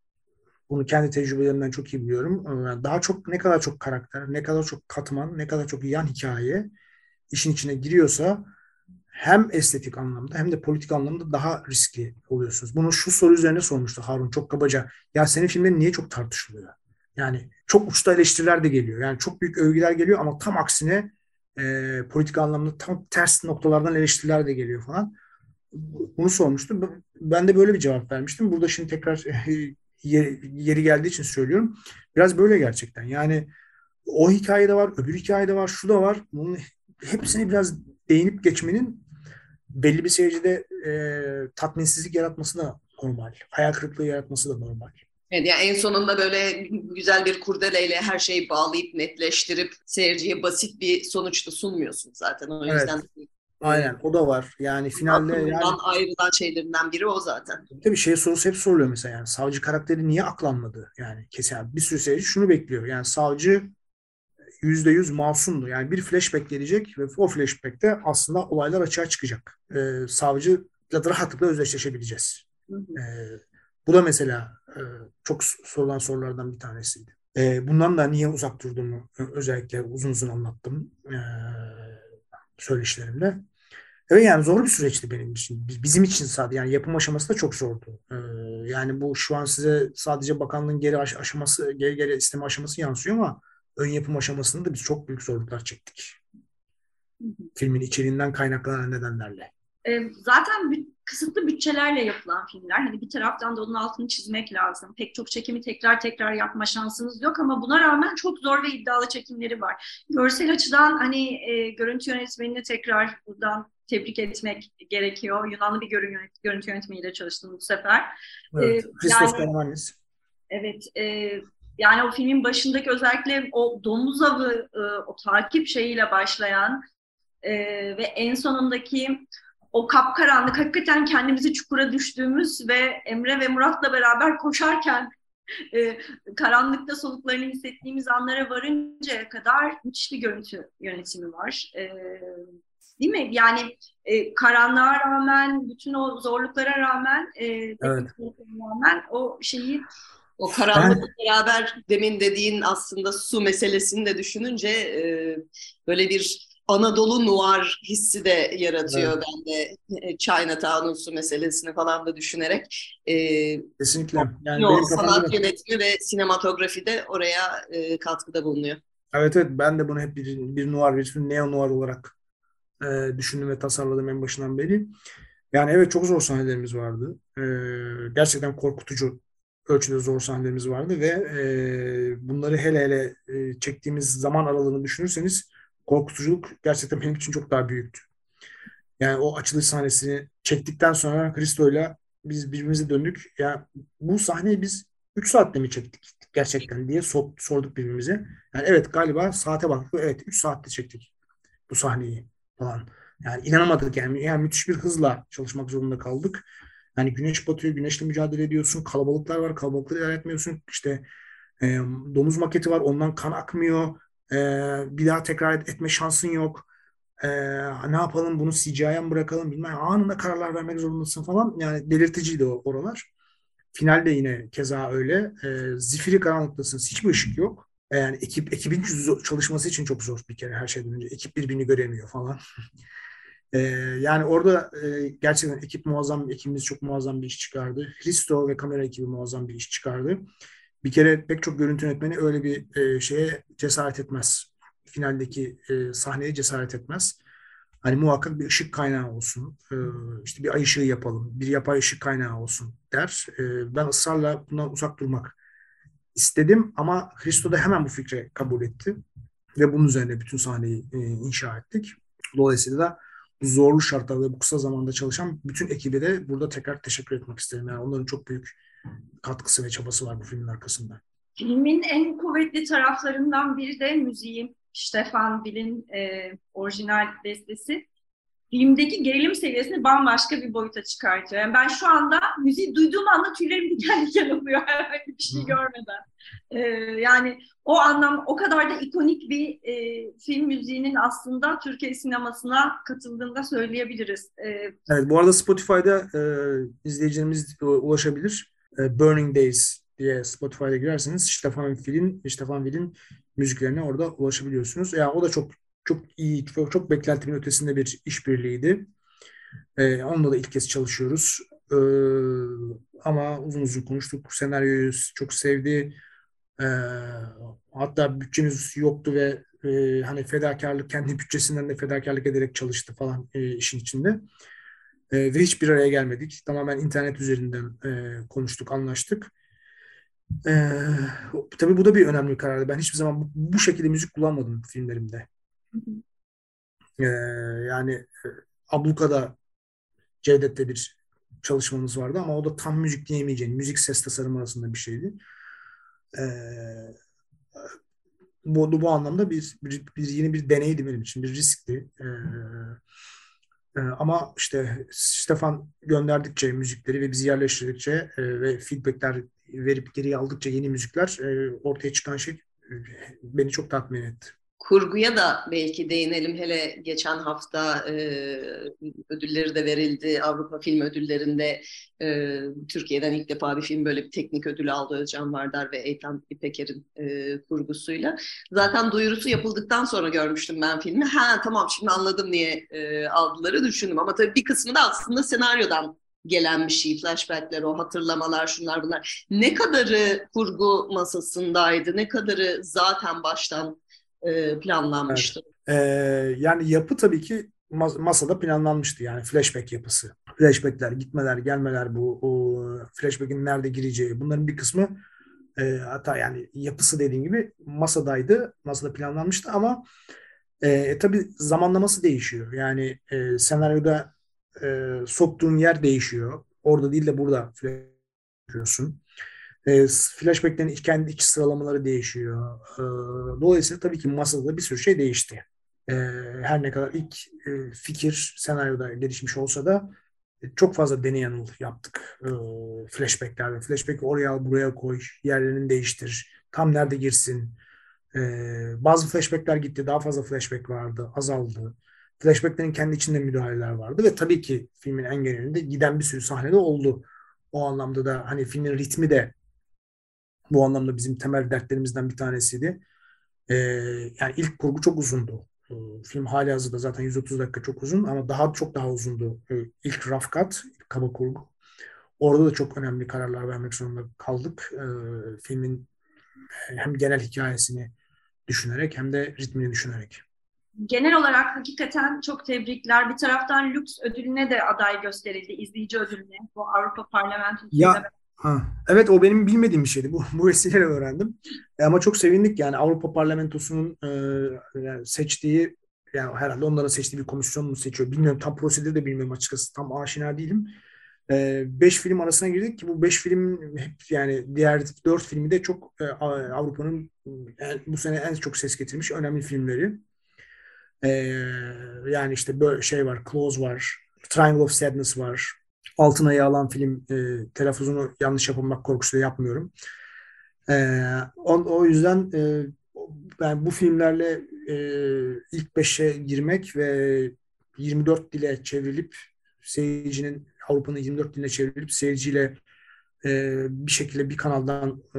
Bunu kendi tecrübelerimden çok iyi biliyorum. E, daha çok ne kadar çok karakter, ne kadar çok katman, ne kadar çok yan hikaye işin içine giriyorsa hem estetik anlamda hem de politik anlamda daha riskli oluyorsunuz. Bunu şu soru üzerine sormuştu Harun çok kabaca. Ya senin filmlerin niye çok tartışılıyor? Yani çok uçta eleştiriler de geliyor. Yani çok büyük övgüler geliyor ama tam aksine e, politik anlamda tam ters noktalardan eleştiriler de geliyor falan. Bunu sormuştu. Ben de böyle bir cevap vermiştim. Burada şimdi tekrar yeri, geldiği için söylüyorum. Biraz böyle gerçekten. Yani o hikayede var, öbür hikayede var, şu da var. Bunun hepsini biraz değinip geçmenin belli bir seyircide e, tatminsizlik yaratması da normal. Hayal kırıklığı yaratması da normal. Evet, yani en sonunda böyle güzel bir kurdeleyle her şeyi bağlayıp netleştirip seyirciye basit bir sonuçta sunmuyorsun zaten. O yüzden evet. Aynen o da var. Yani finalde yani ayrılan şeylerinden biri o zaten. Tabii şey sorusu hep soruluyor mesela yani savcı karakteri niye aklanmadı? Yani kesin bir sürü seyirci şunu bekliyor. Yani savcı yüzde yüz masumdu. Yani bir flashback gelecek ve o flashback'te aslında olaylar açığa çıkacak. Ee, savcıyla rahatlıkla özdeşleşebileceğiz. Hı hı. Ee, bu da mesela e, çok sorulan sorulardan bir tanesiydi. E, bundan da niye uzak durduğumu özellikle uzun uzun anlattım e, söyleşilerimde. Evet yani zor bir süreçti benim için. Bizim için sadece yani yapım aşaması da çok zordu. Ee, yani bu şu an size sadece bakanlığın geri aşaması, geri geri isteme aşaması yansıyor ama ön yapım aşamasında da biz çok büyük zorluklar çektik. Filmin içeriğinden kaynaklanan nedenlerle. E, zaten kısıtlı bütçelerle yapılan filmler. Hani bir taraftan da onun altını çizmek lazım. Pek çok çekimi tekrar tekrar yapma şansınız yok ama buna rağmen çok zor ve iddialı çekimleri var. Görsel açıdan hani e, görüntü yönetmenini tekrar buradan tebrik etmek gerekiyor. Yunanlı bir görüntü yönetmeniyle çalıştım bu sefer. Evet, ee, Christos yani, Evet, e, yani o filmin başındaki özellikle o domuz avı, e, o takip şeyiyle başlayan e, ve en sonundaki o kapkaranlık hakikaten kendimizi çukura düştüğümüz ve Emre ve Murat'la beraber koşarken e, karanlıkta soluklarını hissettiğimiz anlara varıncaya kadar müthiş bir görüntü yönetimi var. E, değil mi? Yani e, karanlığa rağmen, bütün o zorluklara rağmen, e, evet. rağmen o şeyi o karanlıkla beraber demin dediğin aslında su meselesini de düşününce e, böyle bir Anadolu noir hissi de yaratıyor evet. bende e, Chinatown'un su meselesini falan da düşünerek. E, Kesinlikle. Yani yol, sanat yönetimi ve sinematografi de oraya e, katkıda bulunuyor. Evet evet ben de bunu hep bir, bir noir, bir neo noir olarak e, düşündüm ve tasarladım en başından beri. Yani evet çok zor sahnelerimiz vardı. E, gerçekten korkutucu ölçüde zor sahnelerimiz vardı ve e, bunları hele hele e, çektiğimiz zaman aralığını düşünürseniz korkutuculuk gerçekten benim için çok daha büyüktü. Yani o açılış sahnesini çektikten sonra Kristo'yla biz birbirimize döndük. Ya bu sahneyi biz 3 saatte mi çektik gerçekten diye sorduk birbirimize. Yani evet galiba saate baktık. Evet 3 saatte çektik bu sahneyi falan. Yani inanamadık yani. Yani müthiş bir hızla çalışmak zorunda kaldık. Yani güneş batıyor, güneşle mücadele ediyorsun. Kalabalıklar var, kalabalıkları ilerletmiyorsun. İşte e, domuz maketi var, ondan kan akmıyor. E, bir daha tekrar etme şansın yok. E, ne yapalım bunu CGI'ye mi bırakalım bilmem. Anında kararlar vermek zorundasın falan. Yani belirticiydi o oralar. Finalde yine keza öyle. E, zifiri karanlıktasın. Hiçbir ışık yok. Yani ekip ekibin çalışması için çok zor bir kere her şeyden önce. Ekip birbirini göremiyor falan. e, yani orada e, gerçekten ekip muazzam, ekibimiz çok muazzam bir iş çıkardı. Hristo ve kamera ekibi muazzam bir iş çıkardı bir kere pek çok görüntü yönetmeni öyle bir e, şeye cesaret etmez. Finaldeki e, sahneye cesaret etmez. Hani muhakkak bir ışık kaynağı olsun, e, işte bir ay ışığı yapalım, bir yapay ışık kaynağı olsun der. E, ben ısrarla bundan uzak durmak istedim ama Hristo da hemen bu fikre kabul etti. Ve bunun üzerine bütün sahneyi e, inşa ettik. Dolayısıyla da zorlu şartlarda bu kısa zamanda çalışan bütün ekibe de burada tekrar teşekkür etmek isterim. Yani onların çok büyük katkısı ve çabası var bu filmin arkasında. Filmin en kuvvetli taraflarından biri de müziği. Stefan Bill'in e, orijinal bestesi. filmdeki gerilim seviyesini bambaşka bir boyuta çıkartıyor. Yani ben şu anda müziği duyduğum anda tüylerim diken diken oluyor bir şey görmeden. Ee, yani o anlam o kadar da ikonik bir e, film müziğinin aslında Türkiye sinemasına katıldığını da söyleyebiliriz. Ee, evet bu arada Spotify'da e, izleyicilerimiz ulaşabilir. E, Burning Days diye Spotify'da girerseniz Stefan Will'in Stefan Will'in müziklerine orada ulaşabiliyorsunuz. Yani o da çok çok iyi, çok, çok beklentimin ötesinde bir işbirliğiydi. Ee, onunla da ilk kez çalışıyoruz. Ee, ama uzun uzun konuştuk. Senaryoyu çok sevdi. Ee, hatta bütçemiz yoktu ve e, hani fedakarlık, kendi bütçesinden de fedakarlık ederek çalıştı falan e, işin içinde. E, ve hiçbir araya gelmedik. Tamamen internet üzerinden e, konuştuk, anlaştık. E, tabii bu da bir önemli karardı. Ben hiçbir zaman bu, bu şekilde müzik kullanmadım filmlerimde. Ee, yani e, Abluka'da Cevdet'te bir çalışmamız vardı ama o da tam müzik diyemeyeceğin, müzik ses tasarımı arasında bir şeydi. Ee, bu, bu anlamda bir, bir, bir yeni bir deneydi benim için, bir riskti. E, ama işte Stefan gönderdikçe müzikleri ve bizi yerleştirdikçe e, ve feedbackler verip geriye aldıkça yeni müzikler e, ortaya çıkan şey e, beni çok tatmin etti kurguya da belki değinelim. Hele geçen hafta e, ödülleri de verildi. Avrupa Film Ödülleri'nde e, Türkiye'den ilk defa bir film böyle bir teknik ödül aldı Özcan Vardar ve Eytan İpeker'in e, kurgusuyla. Zaten duyurusu yapıldıktan sonra görmüştüm ben filmi. Ha tamam şimdi anladım niye e, aldıları düşündüm. Ama tabii bir kısmı da aslında senaryodan gelen bir şey. Flashbackler, o hatırlamalar, şunlar bunlar. Ne kadarı kurgu masasındaydı, ne kadarı zaten baştan e, planlanmıştı. Evet. Ee, yani yapı tabii ki masada planlanmıştı yani flashback yapısı. Flashbackler, gitmeler, gelmeler bu o flashback'in nerede gireceği bunların bir kısmı e, hatta yani yapısı dediğim gibi masadaydı. Masada planlanmıştı ama e, tabii zamanlaması değişiyor. Yani e, senaryoda e, soktuğun yer değişiyor. Orada değil de burada yapıyorsun. E, flashback'lerin kendi iç sıralamaları değişiyor. E, dolayısıyla tabii ki masada bir sürü şey değişti. E, her ne kadar ilk e, fikir senaryoda gelişmiş olsa da e, çok fazla deney yanıl yaptık e, flashbacklerde. Flashback'i oraya al, buraya koy, yerlerini değiştir, tam nerede girsin. E, bazı flashbackler gitti, daha fazla flashback vardı, azaldı. Flashbacklerin kendi içinde müdahaleler vardı ve tabii ki filmin en genelinde giden bir sürü sahnede oldu. O anlamda da hani filmin ritmi de bu anlamda bizim temel dertlerimizden bir tanesiydi. Ee, yani ilk kurgu çok uzundu. Ee, film hali hazırda zaten 130 dakika çok uzun ama daha çok daha uzundu. Ee, ilk rough cut, ilk kaba kurgu. Orada da çok önemli kararlar vermek zorunda kaldık. Ee, filmin hem genel hikayesini düşünerek hem de ritmini düşünerek. Genel olarak hakikaten çok tebrikler. Bir taraftan Lux ödülüne de aday gösterildi, izleyici ödülüne. Bu Avrupa Parlamentosu'yla ya, Evet o benim bilmediğim bir şeydi. Bu, bu vesileyle öğrendim. E, ama çok sevindik yani Avrupa Parlamentosu'nun e, seçtiği yani herhalde onların seçtiği bir komisyon mu seçiyor bilmiyorum. Tam prosedürü de bilmiyorum açıkçası. Tam aşina değilim. E, beş film arasına girdik ki bu beş film hep yani diğer dört filmi de çok e, Avrupa'nın yani bu sene en çok ses getirmiş önemli filmleri. E, yani işte böyle şey var, Close var, Triangle of Sadness var, altın ayı alan film e, telaffuzunu yanlış yapılmak korkusuyla yapmıyorum. E, o, o yüzden e, ben bu filmlerle e, ilk beşe girmek ve 24 dile çevrilip seyircinin Avrupa'nın 24 diline çevrilip seyirciyle e, bir şekilde bir kanaldan e,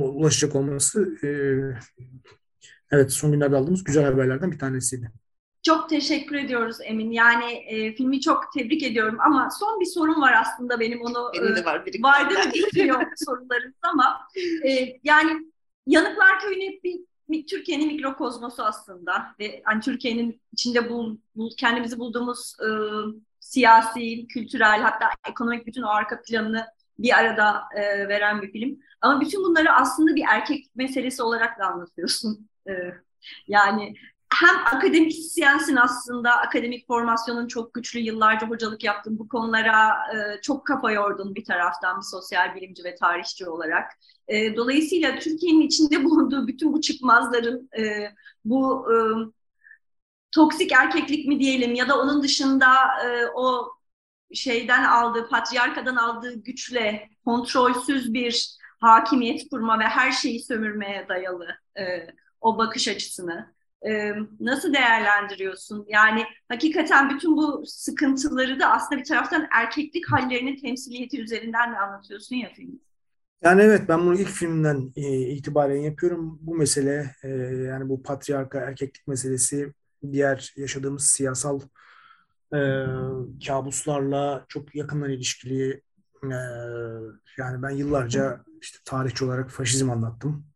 ulaşacak olması e, evet son günlerde aldığımız güzel haberlerden bir tanesiydi. Çok teşekkür ediyoruz Emin. Yani e, filmi çok tebrik ediyorum ama son bir sorun var aslında benim onu benim de var. Biri vardı mı bilmiyorum sorularınız ama e, yani Yanıklar bir, bir Türkiye'nin mikrokozmosu aslında ve hani Türkiye'nin içinde bul, bul, kendimizi bulduğumuz e, siyasi, kültürel hatta ekonomik bütün o arka planını bir arada e, veren bir film. Ama bütün bunları aslında bir erkek meselesi olarak da anlatıyorsun. E, yani hem akademisyensin aslında, akademik formasyonun çok güçlü, yıllarca hocalık yaptın bu konulara e, çok kafa yordun bir taraftan bir sosyal bilimci ve tarihçi olarak. E, dolayısıyla Türkiye'nin içinde bulunduğu bütün bu çıkmazların, e, bu e, toksik erkeklik mi diyelim ya da onun dışında e, o şeyden aldığı, patriarkadan aldığı güçle kontrolsüz bir hakimiyet kurma ve her şeyi sömürmeye dayalı e, o bakış açısını nasıl değerlendiriyorsun? Yani hakikaten bütün bu sıkıntıları da aslında bir taraftan erkeklik hallerinin temsiliyeti üzerinden de anlatıyorsun ya film. Yani evet ben bunu ilk filmden e, itibaren yapıyorum. Bu mesele e, yani bu patriarka erkeklik meselesi diğer yaşadığımız siyasal e, kabuslarla çok yakından ilişkili. Yani ben yıllarca işte tarihçi olarak faşizm anlattım.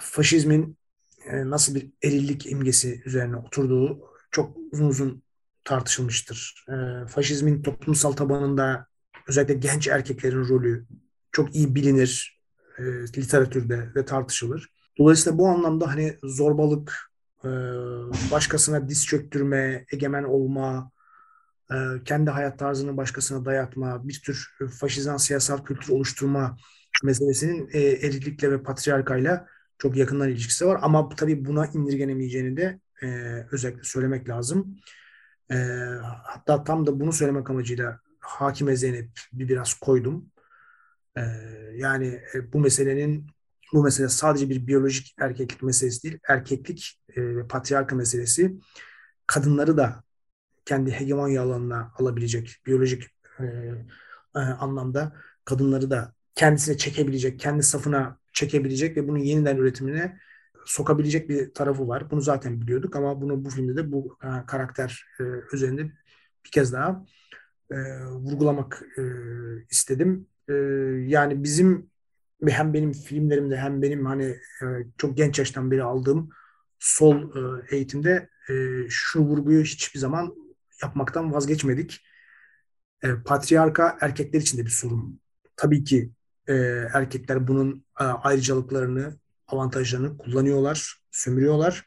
Faşizmin e, nasıl bir erillik imgesi üzerine oturduğu çok uzun uzun tartışılmıştır. E, faşizmin toplumsal tabanında özellikle genç erkeklerin rolü çok iyi bilinir e, literatürde ve tartışılır. Dolayısıyla bu anlamda hani zorbalık, e, başkasına diz çöktürme, egemen olma, e, kendi hayat tarzını başkasına dayatma, bir tür faşizan siyasal kültür oluşturma meselesinin e, eriklikle ve patriarkayla çok yakından ilişkisi var. Ama tabii buna indirgenemeyeceğini de e, özellikle söylemek lazım. E, hatta tam da bunu söylemek amacıyla Hakime Zeynep bir biraz koydum. E, yani e, bu meselenin bu mesele sadece bir biyolojik erkeklik meselesi değil, erkeklik e, ve patriarka meselesi kadınları da kendi hegemonya alanına alabilecek biyolojik e, e, anlamda kadınları da kendisine çekebilecek, kendi safına çekebilecek ve bunun yeniden üretimine sokabilecek bir tarafı var. Bunu zaten biliyorduk ama bunu bu filmde de bu e, karakter e, üzerinde bir kez daha e, vurgulamak e, istedim. Yani bizim hem benim filmlerimde hem benim hani çok genç yaştan beri aldığım sol eğitimde şu vurguyu hiçbir zaman yapmaktan vazgeçmedik. Patriarka erkekler için de bir sorun. Tabii ki e, erkekler bunun e, ayrıcalıklarını, avantajlarını kullanıyorlar, sömürüyorlar.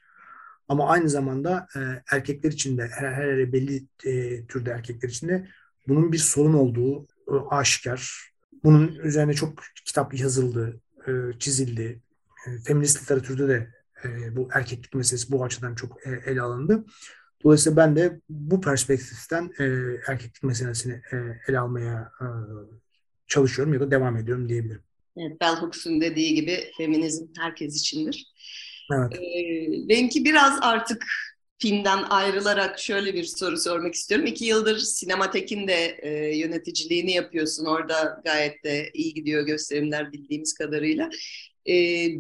Ama aynı zamanda e, erkekler için de her, her belli e, türde erkekler için de bunun bir sorun olduğu e, aşikar. Bunun üzerine çok kitap yazıldı, e, çizildi. E, feminist literatürde de e, bu erkeklik meselesi bu açıdan çok e, ele alındı. Dolayısıyla ben de bu perspektiften e, erkeklik meselesini e, ele almaya e, çalışıyorum ya da devam ediyorum diyebilirim. Evet, Bell Hooks'un dediği gibi feminizm herkes içindir. Evet. Ee, benimki biraz artık filmden ayrılarak şöyle bir soru sormak istiyorum. İki yıldır Sinematek'in de e, yöneticiliğini yapıyorsun. Orada gayet de iyi gidiyor gösterimler bildiğimiz kadarıyla. E,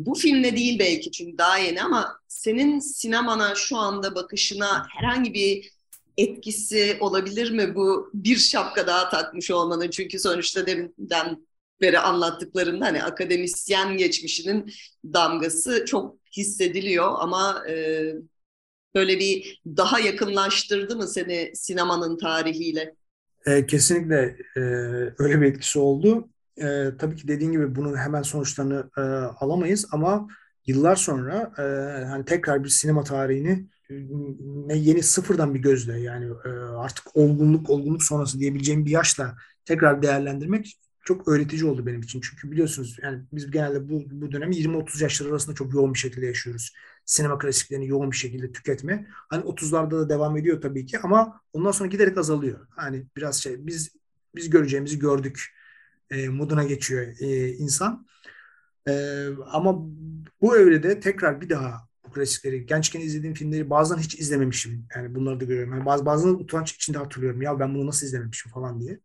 bu filmle değil belki çünkü daha yeni ama senin sinemana şu anda bakışına herhangi bir etkisi olabilir mi bu bir şapka daha takmış olmanın? Çünkü sonuçta deminden beri anlattıklarında hani akademisyen geçmişinin damgası çok hissediliyor ama e, böyle bir daha yakınlaştırdı mı seni sinemanın tarihiyle? E, kesinlikle e, öyle bir etkisi oldu. E, tabii ki dediğin gibi bunun hemen sonuçlarını e, alamayız ama yıllar sonra e, hani tekrar bir sinema tarihini yeni sıfırdan bir gözle yani e, artık olgunluk olgunluk sonrası diyebileceğim bir yaşla tekrar değerlendirmek çok öğretici oldu benim için. Çünkü biliyorsunuz yani biz genelde bu, bu dönemi 20-30 yaşlar arasında çok yoğun bir şekilde yaşıyoruz. Sinema klasiklerini yoğun bir şekilde tüketme. Hani 30'larda da devam ediyor tabii ki ama ondan sonra giderek azalıyor. Hani biraz şey biz biz göreceğimizi gördük e, moduna geçiyor e, insan. E, ama bu evrede tekrar bir daha bu klasikleri, gençken izlediğim filmleri bazen hiç izlememişim. Yani bunları da görüyorum. Yani bazı bazen utanç içinde hatırlıyorum. Ya ben bunu nasıl izlememişim falan diye.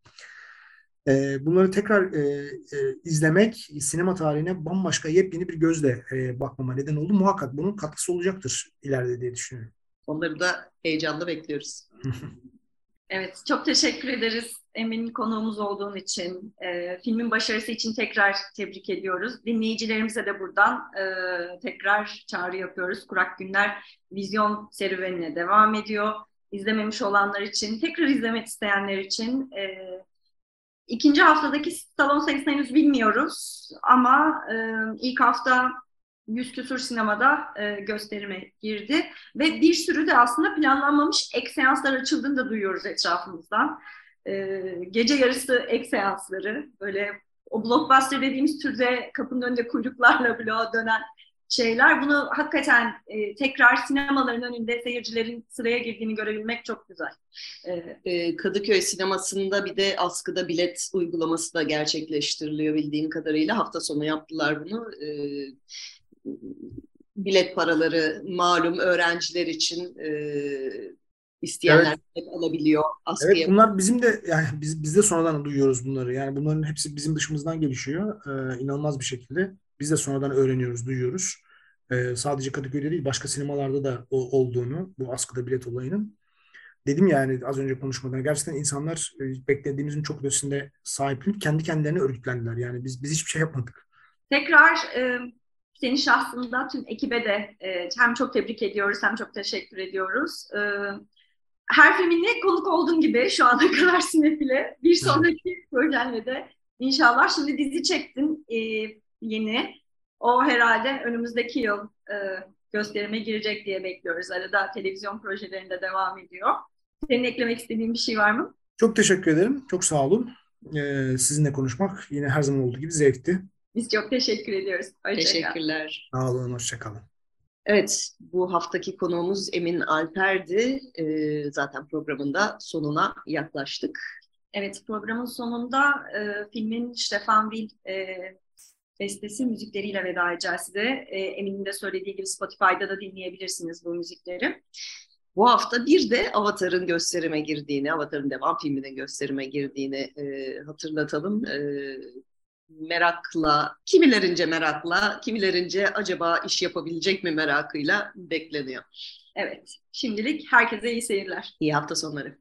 E, bunları tekrar e, e, izlemek sinema tarihine bambaşka yepyeni bir gözle e, bakmama neden oldu. Muhakkak bunun katkısı olacaktır ileride diye düşünüyorum. Onları da heyecanla bekliyoruz. evet, çok teşekkür ederiz Emin'in konuğumuz olduğun için. E, filmin başarısı için tekrar tebrik ediyoruz. Dinleyicilerimize de buradan e, tekrar çağrı yapıyoruz. Kurak Günler vizyon serüvenine devam ediyor. İzlememiş olanlar için, tekrar izlemek isteyenler için... E, İkinci haftadaki salon sayısını henüz bilmiyoruz ama e, ilk hafta yüz küsur sinemada e, gösterime girdi ve bir sürü de aslında planlanmamış ek seanslar açıldığını da duyuyoruz etrafımızdan. E, gece yarısı ek seansları böyle o blockbuster dediğimiz türde kapının önünde kuyruklarla bloğa dönen şeyler. Bunu hakikaten e, tekrar sinemaların önünde seyircilerin sıraya girdiğini görebilmek çok güzel. E, Kadıköy sinemasında bir de askıda bilet uygulaması da gerçekleştiriliyor bildiğim kadarıyla. Hafta sonu yaptılar bunu. E, bilet paraları malum öğrenciler için e, isteyenler evet. alabiliyor. Askıya. Evet bunlar bizim de yani biz, biz de sonradan duyuyoruz bunları. Yani bunların hepsi bizim dışımızdan gelişiyor. Ee, inanılmaz bir şekilde. Biz de sonradan öğreniyoruz, duyuyoruz. Ee, sadece Kadıköy'de değil başka sinemalarda da o, olduğunu bu askıda bilet olayının. Dedim yani az önce konuşmadan gerçekten insanlar e, beklediğimizin çok ötesinde sahiplenip kendi kendilerine örgütlendiler. Yani biz biz hiçbir şey yapmadık. Tekrar e, senin şahsında tüm ekibe de e, hem çok tebrik ediyoruz hem çok teşekkür ediyoruz. E, her filminle konuk olduğun gibi şu ana kadar sinefile bir sonraki projenle de inşallah şimdi dizi çektin e, yeni. O herhalde önümüzdeki yıl e, gösterime girecek diye bekliyoruz. Arada televizyon projelerinde devam ediyor. Senin eklemek istediğin bir şey var mı? Çok teşekkür ederim. Çok sağ olun. Ee, sizinle konuşmak yine her zaman olduğu gibi zevkti. Biz çok teşekkür ediyoruz. Hoşça Teşekkürler. Sağ olun, hoşçakalın. Evet, bu haftaki konuğumuz Emin Alper'di. Ee, zaten programında sonuna yaklaştık. Evet, programın sonunda e, filmin Stefan Will e, bestesi müzikleriyle veda edeceğiz size. E, Emin'in de söylediği gibi Spotify'da da dinleyebilirsiniz bu müzikleri. Bu hafta bir de Avatar'ın gösterime girdiğini, Avatar'ın devam filminin gösterime girdiğini e, hatırlatalım. E, merakla, kimilerince merakla, kimilerince acaba iş yapabilecek mi merakıyla bekleniyor. Evet, şimdilik herkese iyi seyirler. İyi hafta sonları.